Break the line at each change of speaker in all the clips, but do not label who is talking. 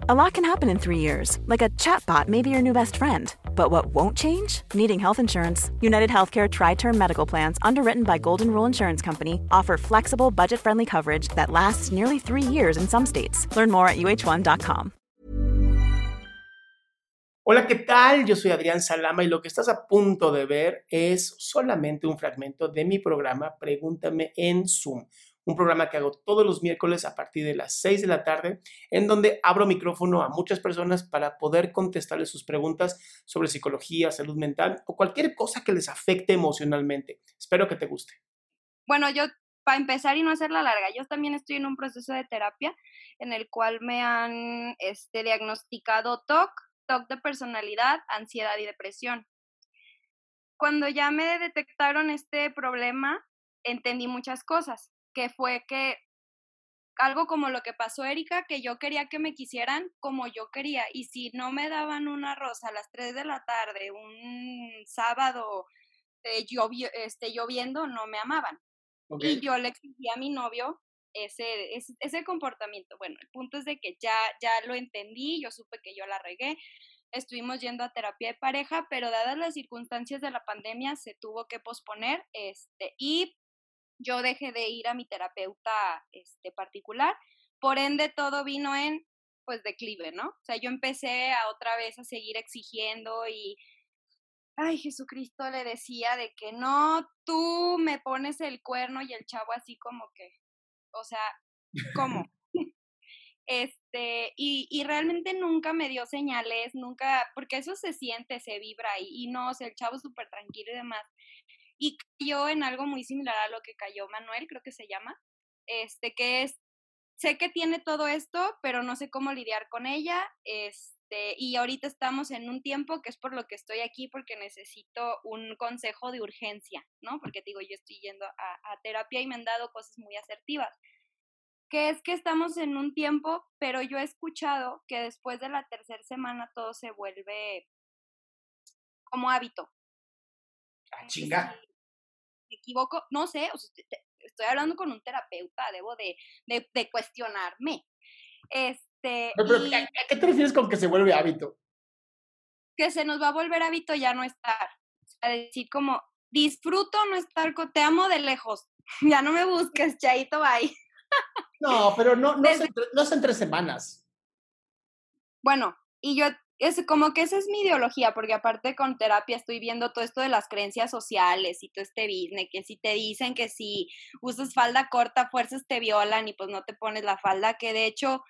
A lot can happen in three years, like a chatbot may be your new best friend. But what won't change? Needing health insurance. United Healthcare Tri Term Medical Plans, underwritten by Golden Rule Insurance Company, offer flexible, budget friendly coverage that lasts nearly three years in some states. Learn more at uh1.com.
Hola, ¿qué tal? Yo soy Adrián Salama y lo que estás a punto de ver es solamente un fragmento de mi programa Pregúntame en Zoom un programa que hago todos los miércoles a partir de las 6 de la tarde, en donde abro micrófono a muchas personas para poder contestarles sus preguntas sobre psicología, salud mental o cualquier cosa que les afecte emocionalmente. Espero que te guste.
Bueno, yo para empezar y no hacerla larga, yo también estoy en un proceso de terapia en el cual me han este, diagnosticado TOC, TOC de personalidad, ansiedad y depresión. Cuando ya me detectaron este problema, entendí muchas cosas que fue que algo como lo que pasó Erika, que yo quería que me quisieran como yo quería, y si no me daban una rosa a las 3 de la tarde, un sábado eh, este, lloviendo, no me amaban. Y yo le exigí a mi novio ese, ese, ese, comportamiento. Bueno, el punto es de que ya, ya lo entendí, yo supe que yo la regué, estuvimos yendo a terapia de pareja, pero dadas las circunstancias de la pandemia se tuvo que posponer, este, y yo dejé de ir a mi terapeuta este, particular, por ende todo vino en pues declive, ¿no? O sea, yo empecé a otra vez a seguir exigiendo y, ay, Jesucristo le decía de que no, tú me pones el cuerno y el chavo así como que, o sea, ¿cómo? este, y, y, realmente nunca me dio señales, nunca, porque eso se siente, se vibra y, y no, o sea, el chavo súper tranquilo y demás y cayó en algo muy similar a lo que cayó Manuel, creo que se llama, este, que es, sé que tiene todo esto, pero no sé cómo lidiar con ella, este, y ahorita estamos en un tiempo que es por lo que estoy aquí, porque necesito un consejo de urgencia, ¿no? Porque digo, yo estoy yendo a, a terapia y me han dado cosas muy asertivas que es que estamos en un tiempo, pero yo he escuchado que después de la tercera semana todo se vuelve como hábito.
Ah, chinga.
me equivoco, no sé, estoy hablando con un terapeuta, debo de, de, cuestionarme. Este,
¿a, qué te refieres con que se vuelve hábito?
Que se nos va a volver hábito ya no estar. A decir como, disfruto no estar, te amo de lejos. Ya no me busques, chaito, bye.
No, pero no, no, no es entre semanas.
Bueno, y yo es como que esa es mi ideología, porque aparte con terapia estoy viendo todo esto de las creencias sociales y todo este business, que si te dicen que si usas falda corta, fuerzas te violan y pues no te pones la falda, que de hecho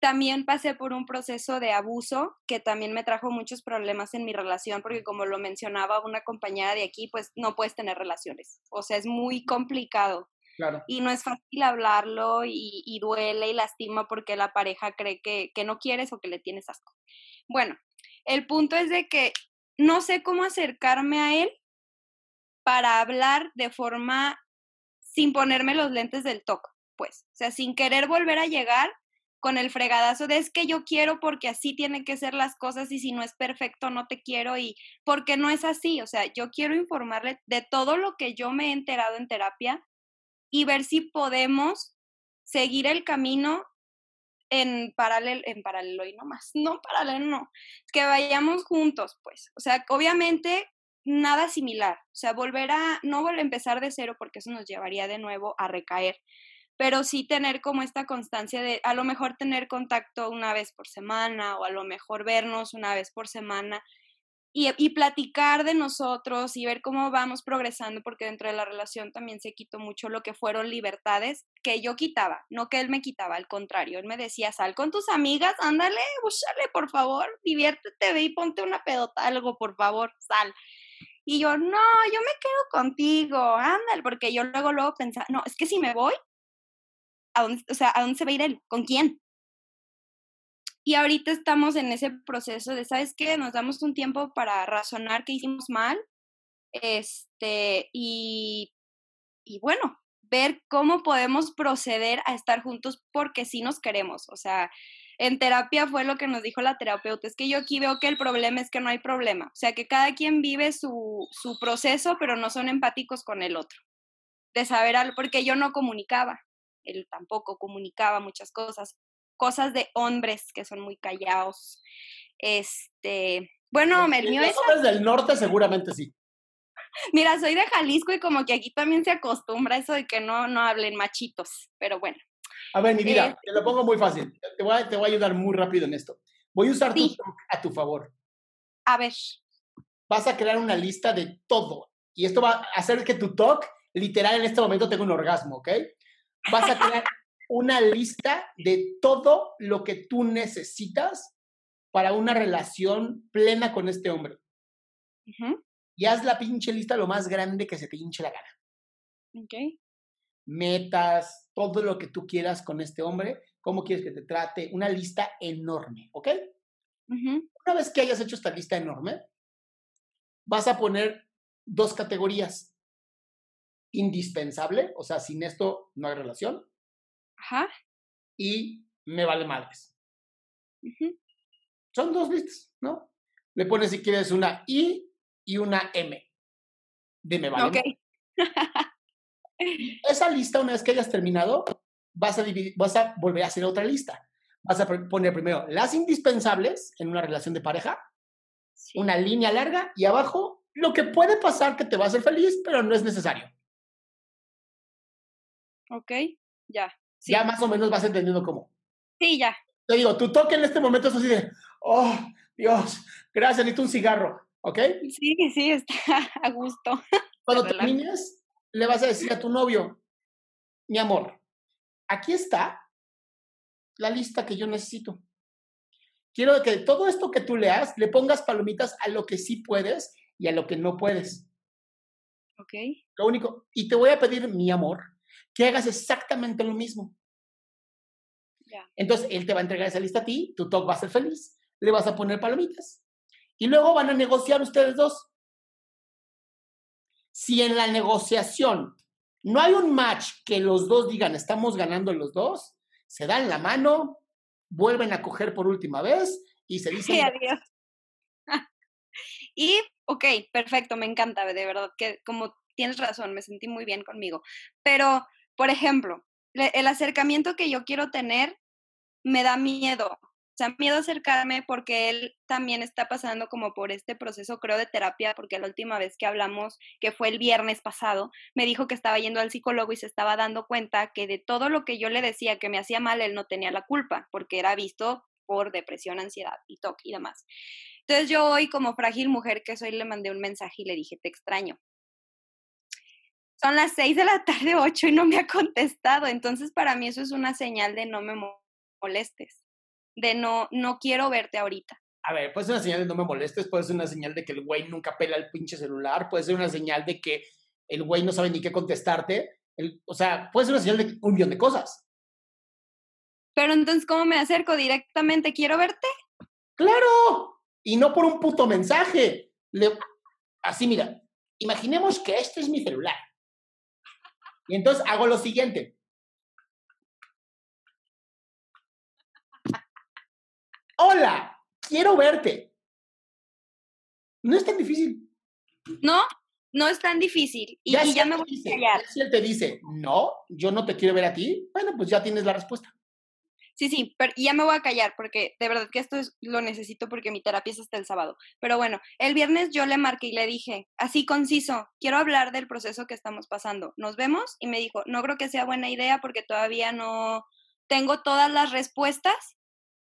también pasé por un proceso de abuso que también me trajo muchos problemas en mi relación, porque como lo mencionaba una compañera de aquí, pues no puedes tener relaciones, o sea, es muy complicado. Y no es fácil hablarlo y, y, duele y lastima porque la pareja cree que, que no quieres o que le tienes asco. Bueno, el punto es de que no sé cómo acercarme a él para hablar de forma sin ponerme los lentes del toque, pues, o sea, sin querer volver a llegar con el fregadazo de es que yo quiero porque así tienen que ser las cosas y si no es perfecto no te quiero y porque no es así, o sea, yo quiero informarle de todo lo que yo me he enterado en terapia y ver si podemos seguir el camino en paralelo, en paralelo y no más, no paralelo, no, que vayamos juntos, pues, o sea, obviamente nada similar, o sea, volver a, no volver a empezar de cero porque eso nos llevaría de nuevo a recaer, pero sí tener como esta constancia de a lo mejor tener contacto una vez por semana o a lo mejor vernos una vez por semana y, platicar de nosotros y ver cómo vamos progresando, porque dentro de la relación también se quitó mucho lo que fueron libertades que yo quitaba, no que él me quitaba, al contrario, él me decía, sal con tus amigas, ándale, búscale, por favor, diviértete, ve y ponte una pedota, algo, por favor, sal. Y yo, no, yo me quedo contigo, ándale, porque yo luego, luego pensaba, no, es que si me voy, ¿a dónde, o sea, ¿a dónde se va a ir él? ¿Con quién? Y ahorita estamos en ese proceso de, ¿sabes qué? Nos damos un tiempo para razonar que hicimos mal. Este, y, y bueno, ver cómo podemos proceder a estar juntos porque sí nos queremos. O sea, en terapia fue lo que nos dijo la terapeuta, es que yo aquí veo que el problema es que no hay problema, o sea, que cada quien vive su, su proceso, pero no son empáticos con el otro, de saber algo, porque yo no comunicaba, él tampoco comunicaba muchas cosas, cosas de hombres que son muy callados, este, bueno, el mío
es... del norte seguramente sí.
Mira, soy de Jalisco y como que aquí también se acostumbra eso de que no, no hablen machitos, pero bueno.
A ver, mi vida, eh, te lo pongo muy fácil. Te voy, a, te voy a ayudar muy rápido en esto. Voy a usar tu talk a tu favor.
A ver.
Vas a crear una lista de todo. Y esto va a hacer que tu talk, literal, en este momento tenga un orgasmo, ¿ok? Vas a crear una lista de todo lo que tú necesitas para una relación plena con este hombre. Y haz la pinche lista lo más grande que se te hinche la gana.
Ok
metas, todo lo que tú quieras con este hombre, cómo quieres que te trate, una lista enorme, ¿ok? Una vez que hayas hecho esta lista enorme, vas a poner dos categorías. Indispensable, o sea, sin esto no hay relación.
Ajá.
Y me vale madres. Son dos listas, ¿no? Le pones si quieres una I y una M. De me vale. Ok. Esa lista, una vez que hayas terminado, vas a, dividir, vas a volver a hacer otra lista. Vas a poner primero las indispensables en una relación de pareja, una línea larga y abajo lo que puede pasar que te va a hacer feliz, pero no es necesario.
Ok, ya.
Ya más o menos vas entendiendo cómo.
Sí, ya.
Te digo, tu toque en este momento es así de, oh, Dios, gracias, necesito un cigarro, ¿ok?
Sí, sí, está a gusto.
Cuando termines, le vas a decir a tu novio, mi amor, aquí está la lista que yo necesito. Quiero que todo esto que tú leas le pongas palomitas a lo que sí puedes y a lo que no puedes.
Ok.
Lo único, y te voy a pedir, mi amor, que hagas exactamente lo mismo. Entonces, él te va a entregar esa lista a ti, tu talk va a ser feliz, le vas a poner palomitas. Y luego van a negociar ustedes dos si en la negociación no hay un match que los dos digan estamos ganando los dos, se dan la mano, vuelven a coger por última vez y se dicen...
Sí, adiós. y, ok, perfecto, me encanta, de verdad, que como tienes razón, me sentí muy bien conmigo. Pero, por ejemplo, el acercamiento que yo quiero tener me da miedo sea, miedo acercarme porque él también está pasando como por este proceso, creo, de terapia, porque la última vez que hablamos, que fue el viernes pasado, me dijo que estaba yendo al psicólogo y se estaba dando cuenta que de todo lo que yo le decía que me hacía mal, él no tenía la culpa, porque era visto por depresión, ansiedad y TOC y demás. Entonces yo hoy, como frágil mujer que soy, le mandé un mensaje y le dije, te extraño. Son las seis de la tarde, ocho, y no me ha contestado. Entonces, para mí eso es una señal de no me molestes de no, no quiero verte ahorita.
A ver, puede ser una señal de no me molestes, puede ser una señal de que el güey nunca pela el pinche celular, puede ser una señal de que el güey no sabe ni qué contestarte, el, o sea, puede ser una señal de un millón de cosas.
Pero entonces, ¿cómo me acerco directamente? ¿Quiero verte?
Claro, y no por un puto mensaje. así, mira, imaginemos que este es mi celular. Y entonces hago lo siguiente. hola, quiero verte. No es tan difícil.
No, no es tan difícil. Y ya, me voy a callar.
Si él te dice, no, yo no te quiero ver a ti, bueno, pues ya tienes la respuesta.
Sí, sí, pero ya me voy a callar porque de verdad que esto es, lo necesito porque mi terapia es hasta el sábado. Pero bueno, el viernes yo le marqué y le dije, así conciso, quiero hablar del proceso que estamos pasando. ¿Nos vemos? Y me dijo, no creo que sea buena idea porque todavía no tengo todas las respuestas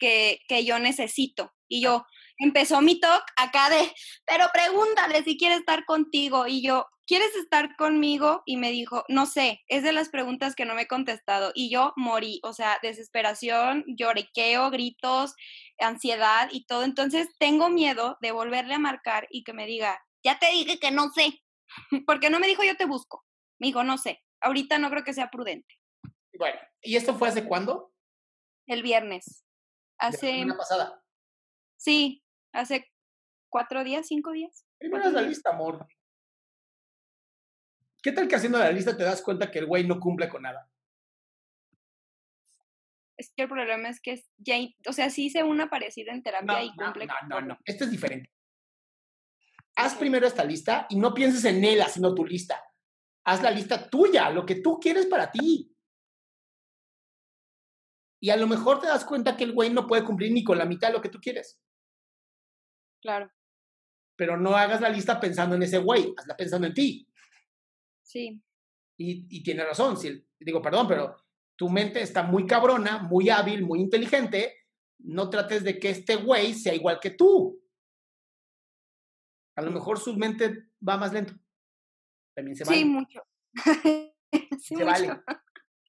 que, yo necesito. Y yo, empezó mi talk acá de, pero pregúntale si quiere estar contigo. Y yo, ¿quieres estar conmigo? Y me dijo, no sé, es de las preguntas que no me he contestado. Y yo morí, o sea, desesperación, lloriqueo, gritos, ansiedad y todo. Entonces tengo miedo de volverle a marcar y que me diga, ya te dije que no sé. Porque no me dijo yo te busco. Me dijo, no sé, ahorita no creo que sea prudente.
Bueno, ¿y esto fue hace cuándo?
El viernes Hace.
La pasada.
Sí, hace cuatro días, cinco días.
Primero es la lista, amor. ¿Qué tal que haciendo la lista te das cuenta que el güey no cumple con nada?
Es que el problema es que ya, o sea, sí hice una parecida en terapia y cumple.
No, no, no, no, esto es diferente. Haz primero esta lista y no pienses en ella, sino tu lista. Haz la lista tuya, lo que tú quieres para ti. Y a lo mejor te das cuenta que el güey no puede cumplir ni con la mitad de lo que tú quieres.
Claro.
Pero no hagas la lista pensando en ese güey, hazla pensando en ti.
Sí.
Y, y tiene razón, si, digo, perdón, pero tu mente está muy cabrona, muy hábil, muy inteligente, no trates de que este güey sea igual que tú. A lo mejor su mente va más lento. También se vale.
Sí, mucho.
sí, se vale.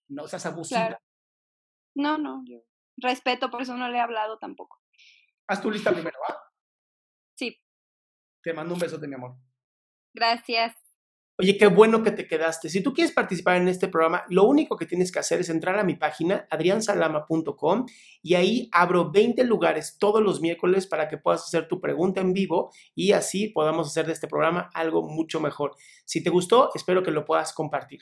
No seas abusiva.
No, no, yo respeto, por eso no le he hablado tampoco.
Haz tu lista primero, ¿va?
Sí.
Te mando un beso de mi amor.
Gracias.
Oye, qué bueno que te quedaste. Si tú quieres participar en este programa, lo único que tienes que hacer es entrar a mi página, adriansalama.com, y ahí abro 20 lugares todos los miércoles para que puedas hacer tu pregunta en vivo y así podamos hacer de este programa algo mucho mejor. Si te gustó, espero que lo puedas compartir.